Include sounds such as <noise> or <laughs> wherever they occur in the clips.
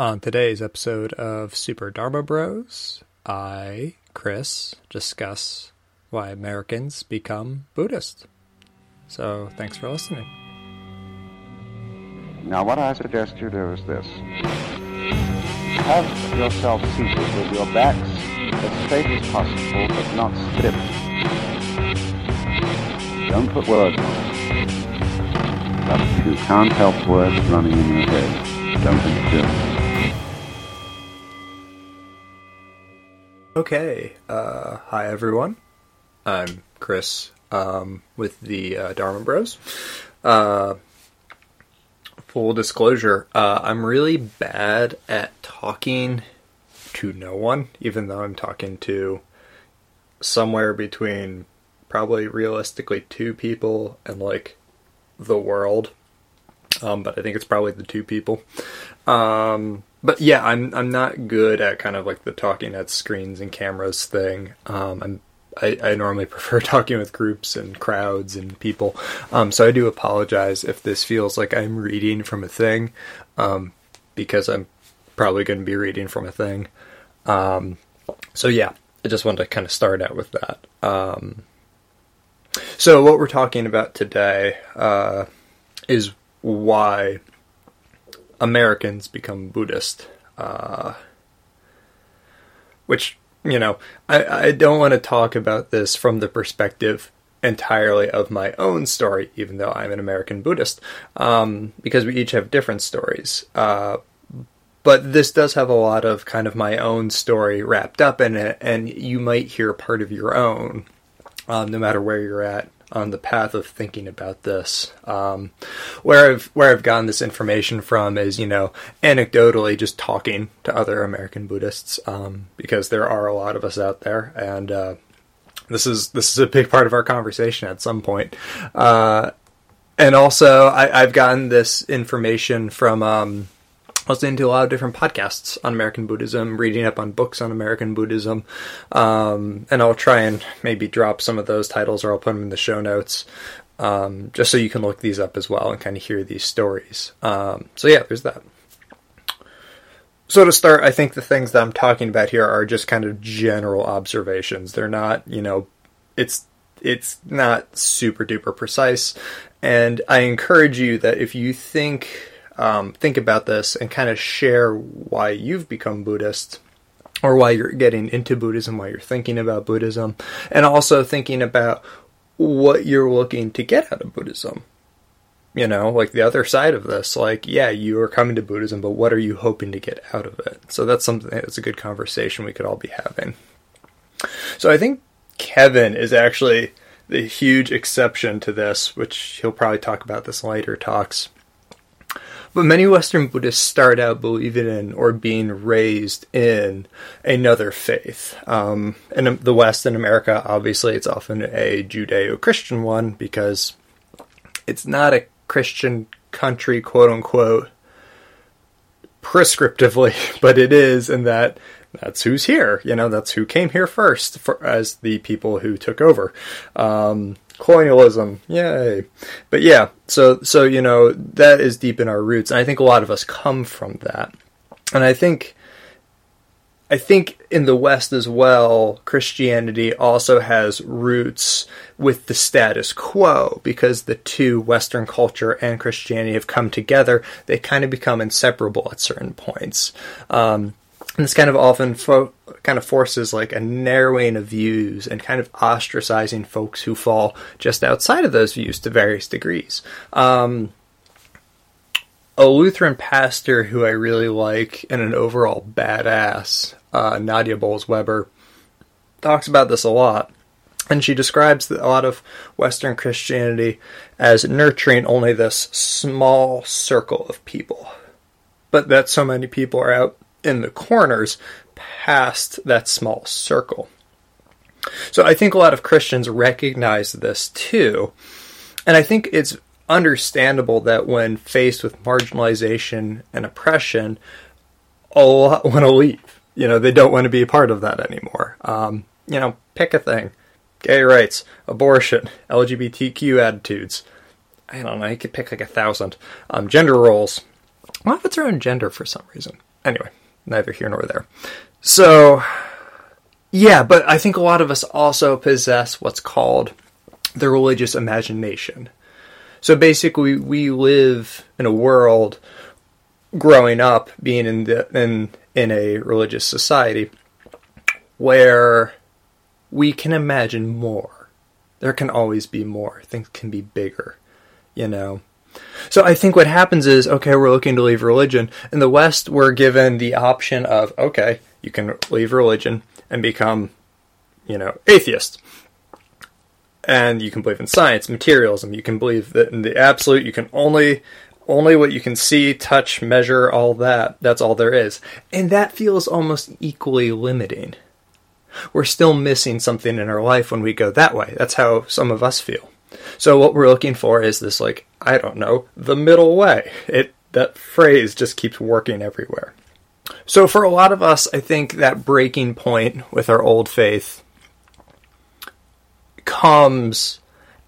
On today's episode of Super Dharma Bros, I, Chris, discuss why Americans become Buddhist. So, thanks for listening. Now, what I suggest you do is this. Have yourself seated with your backs as straight as possible, but not stiff. Don't put words on it. But if you can't help words running in your head, don't interfere. Okay, uh, hi everyone. I'm Chris um, with the uh, Dharma Bros. Uh, full disclosure, uh, I'm really bad at talking to no one, even though I'm talking to somewhere between probably realistically two people and like the world. Um, but I think it's probably the two people. Um, but yeah, I'm I'm not good at kind of like the talking at screens and cameras thing. Um, I'm I, I, normally <laughs> prefer talking with groups and crowds and people. Um, so I do apologize if this feels like I'm reading from a thing, um, because I'm probably going to be reading from a thing. Um, so yeah, I just wanted to kind of start out with that. Um, so what we're talking about today uh, is why Americans become Buddhist. Uh, which, you know, I, I don't want to talk about this from the perspective entirely of my own story, even though I'm an American Buddhist, um, because we each have different stories. Uh, but this does have a lot of kind of my own story wrapped up in it, and you might hear part of your own, um, no matter where you're at on the path of thinking about this. Um, where I've where I've gotten this information from is you know anecdotally just talking to other American Buddhists um, because there are a lot of us out there, and uh, this is this is a big part of our conversation at some point. Uh, and also, I, have gotten this information from. Um, listening to a lot of different podcasts on American Buddhism, reading up on books on American Buddhism, um, and I'll try and maybe drop some of those titles or I'll put them in the show notes. Um, just so you can look these up as well and kind of hear these stories. Um, so yeah, there's that. So to start, I think the things that I'm talking about here are just kind of general observations. They're not, you know, it's it's not super duper precise, and I encourage you that if you think um, think about this and kind of share why you've become Buddhist or why you're getting into Buddhism, why you're thinking about Buddhism, and also thinking about what you're looking to get out of Buddhism. You know, like the other side of this, like, yeah, you are coming to Buddhism, but what are you hoping to get out of it? So that's something that's a good conversation we could all be having. So I think Kevin is actually the huge exception to this, which he'll probably talk about this later talks. But many Western Buddhists start out believing in or being raised in another faith. Um, in the West, in America, obviously, it's often a Judeo Christian one because it's not a Christian country, quote unquote, prescriptively, <laughs> but it is in that that's who's here. You know, that's who came here first for, as the people who took over. Um, colonialism. Yay. But yeah so so you know that is deep in our roots and i think a lot of us come from that. And i think i think in the west as well christianity also has roots with the status quo because the two western culture and christianity have come together. They kind of become inseparable at certain points. Um, and this kind of often fo- kind of forces like a narrowing of views and kind of ostracizing folks who fall just outside of those views to various degrees. Um, a Lutheran pastor who I really like and an overall badass, uh, Nadia Bolz-Weber, talks about this a lot. And she describes a lot of Western Christianity as nurturing only this small circle of people. But that so many people are out in the corners past that small circle. So I think a lot of Christians recognize this too. And I think it's understandable that when faced with marginalization and oppression, a lot <laughs> want to leave. You know, they don't want to be a part of that anymore. Um, you know, pick a thing gay rights, abortion, LGBTQ attitudes. I don't know, you could pick like a thousand. Um, gender roles. Well, if it's own gender for some reason anyway, neither here nor there. So, yeah, but I think a lot of us also possess what's called the religious imagination. So basically, we live in a world growing up being in the in in a religious society where we can imagine more. There can always be more. Things can be bigger, you know. So I think what happens is, okay, we're looking to leave religion. In the West, we're given the option of, okay, you can leave religion and become, you know, atheist. And you can believe in science, materialism. You can believe that in the absolute, you can only only what you can see, touch, measure, all that. That's all there is. And that feels almost equally limiting. We're still missing something in our life when we go that way. That's how some of us feel. So what we're looking for is this like, I don't know, the middle way. It that phrase just keeps working everywhere. So for a lot of us, I think that breaking point with our old faith comes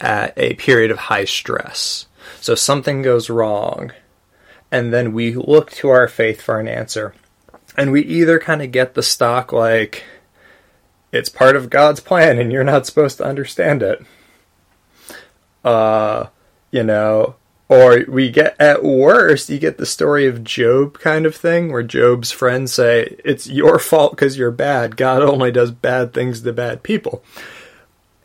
at a period of high stress. So something goes wrong, and then we look to our faith for an answer. And we either kind of get the stock like, it's part of God's plan and you're not supposed to understand it. Uh, you know, or we get at worst, you get the story of Job kind of thing, where Job's friends say, It's your fault because you're bad. God only does bad things to bad people.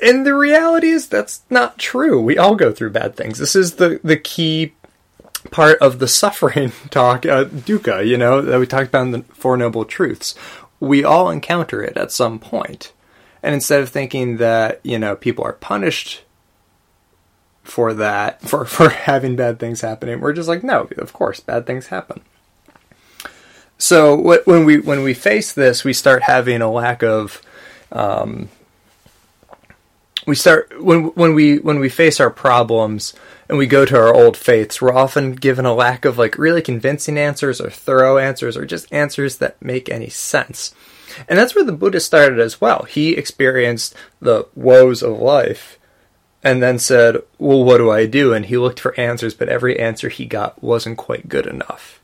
And the reality is that's not true. We all go through bad things. This is the, the key part of the suffering <laughs> talk, uh, dukkha, you know, that we talked about in the Four Noble Truths. We all encounter it at some. And instead of thinking that, you know, people are punished for that, <laughs> for, for having bad things happening, we're just like, no, of course, bad things happen. So when we when we face this, we start having a lack of um, we start when when we when we face our problems and we go to our old faiths, we're often given a lack of like really convincing answers or thorough answers or just answers that make any sense. And that's where the Buddha started as well. He experienced the woes of life and then said, Well, what do I do? And he looked for answers, but every answer he got wasn't quite good enough.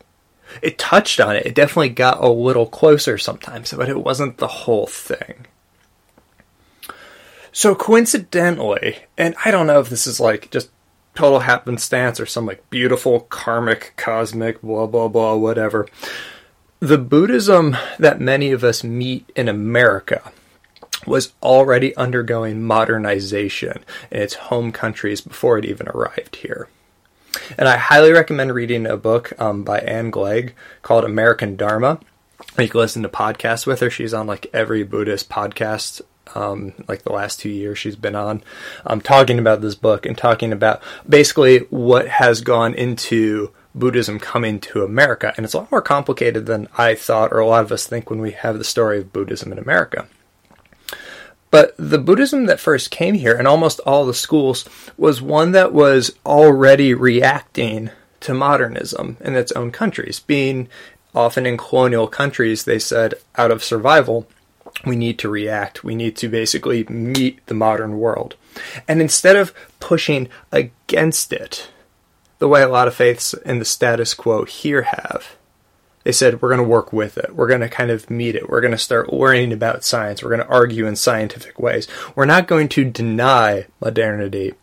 It touched on it. It definitely got a little closer sometimes, but it wasn't the whole thing. So coincidentally, and I don't know if this is like just total happenstance or some like beautiful karmic cosmic blah blah blah whatever. The Buddhism that many of us meet in America was already undergoing modernization in its home countries before it even arrived here. And I highly recommend reading a book um, by Ann Gleig called American Dharma. You can listen to podcasts with her. She's on like every Buddhist podcast um, like the last two years she's been on, um, talking about this book and talking about basically what has gone into Buddhism coming to America. And it's a lot more complicated than I thought, or a lot of us think when we have the story of Buddhism in America. But the Buddhism that first came here, and almost all the schools, was one that was already reacting to modernism in its own countries. Being often in colonial countries, they said, out of survival, we need to react. We need to basically meet the modern world. And instead of pushing against it, the way a lot of faiths in the status quo here have, they said, we're going to work with it. We're going to kind of meet it. We're going to start worrying about science. We're going to argue in scientific ways. We're not going to deny modernity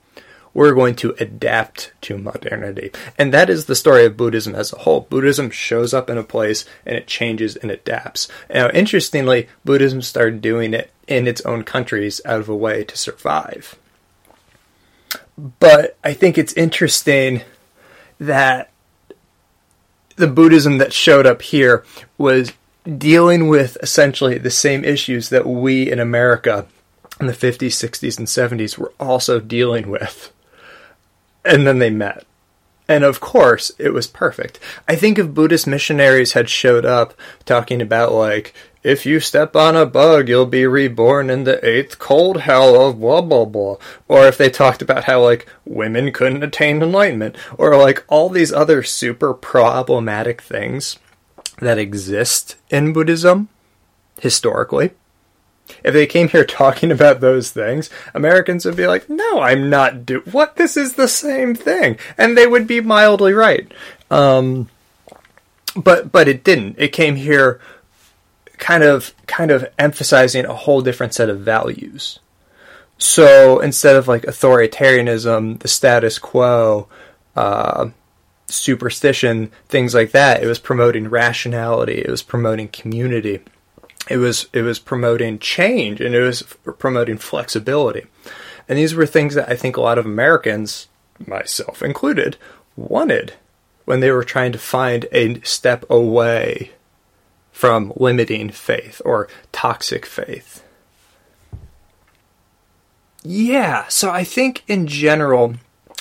we're going to adapt to modernity. And that is the story of Buddhism as a whole. Buddhism shows up in a place and it changes and adapts. Now, interestingly, Buddhism started doing it in its own countries out of a way to survive. But I think it's interesting that the Buddhism that showed up here was dealing with essentially the same issues that we in America in the 50s, 60s, and 70s were also dealing with and then they met. And of course, it was perfect. I think if Buddhist missionaries had showed up talking about, like, if you step on a bug, you'll be reborn in the eighth cold hell of blah blah blah. Or if they talked about how, like, women couldn't attain enlightenment. Or, like, all these other super problematic things that exist in Buddhism, historically, if they came here <laughs> talking about those things, Americans would be like, "No, I'm not do what. This is the same thing," and they would be mildly right. Um, but but it didn't. It came here kind of kind of emphasizing a whole different set of values. So instead of like authoritarianism, the status quo, uh, superstition, things like that, it was promoting rationality. It was promoting community. It was it was promoting change, and it was promoting flexibility. And these were things that I think a lot of Americans, myself included, wanted when they were trying to find a step away from limiting faith or toxic faith. Yeah, so I think in general,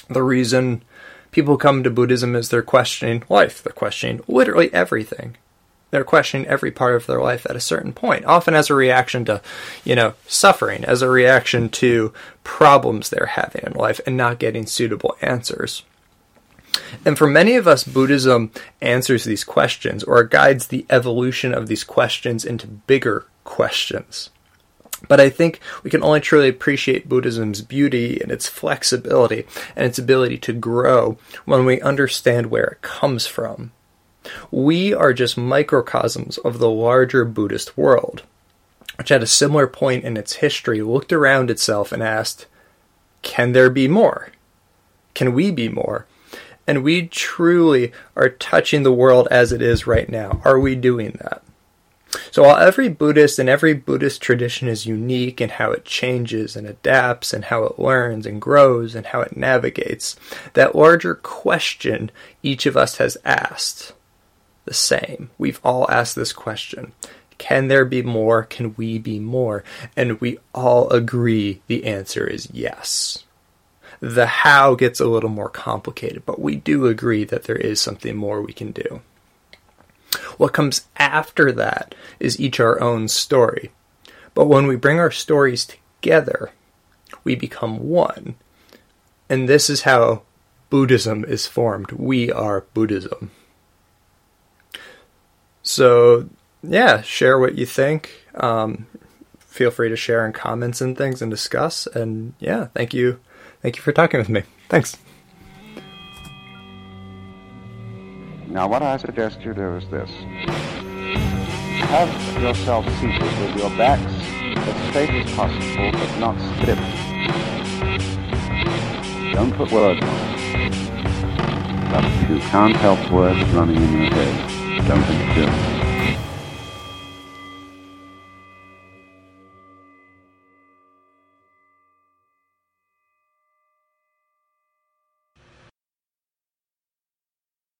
the reason people come to Buddhism is they're questioning life. They're questioning literally everything. They're questioning every part of their life at a certain point, often as a reaction to, you know, suffering, as a reaction to problems they're having in life and not getting suitable answers. And for many of us, Buddhism answers these questions or guides the evolution of these questions into bigger questions. But I think we can only truly appreciate Buddhism's beauty and its flexibility and its ability to grow when we understand where it comes from. We are just microcosms of the larger Buddhist world, which at a similar point in its history looked around itself and asked, Can there be more? Can we be more? And we truly are touching the world as it is right now. Are we doing that? So while every Buddhist and every Buddhist tradition is unique in how it changes and adapts and how it learns and grows and how it navigates, that larger question each of us has asked the same. We've all asked this question. Can there be more? Can we be more? And we all agree the answer is yes. The how gets a little more complicated, but we do agree that there is something more we can do. What comes after that is each our own story. But when we bring our stories together, we become one. And this is how Buddhism is formed. We are Buddhism. So, yeah, share what you think. Um, feel free to share in comments and things and discuss. And yeah, thank you. Thank you for talking with me. Thanks. Now, what I suggest you do is this. Have yourself seated with your backs as straight as possible, but not stiff. Don't put words on it. But you can't help words running in your head, don't insist.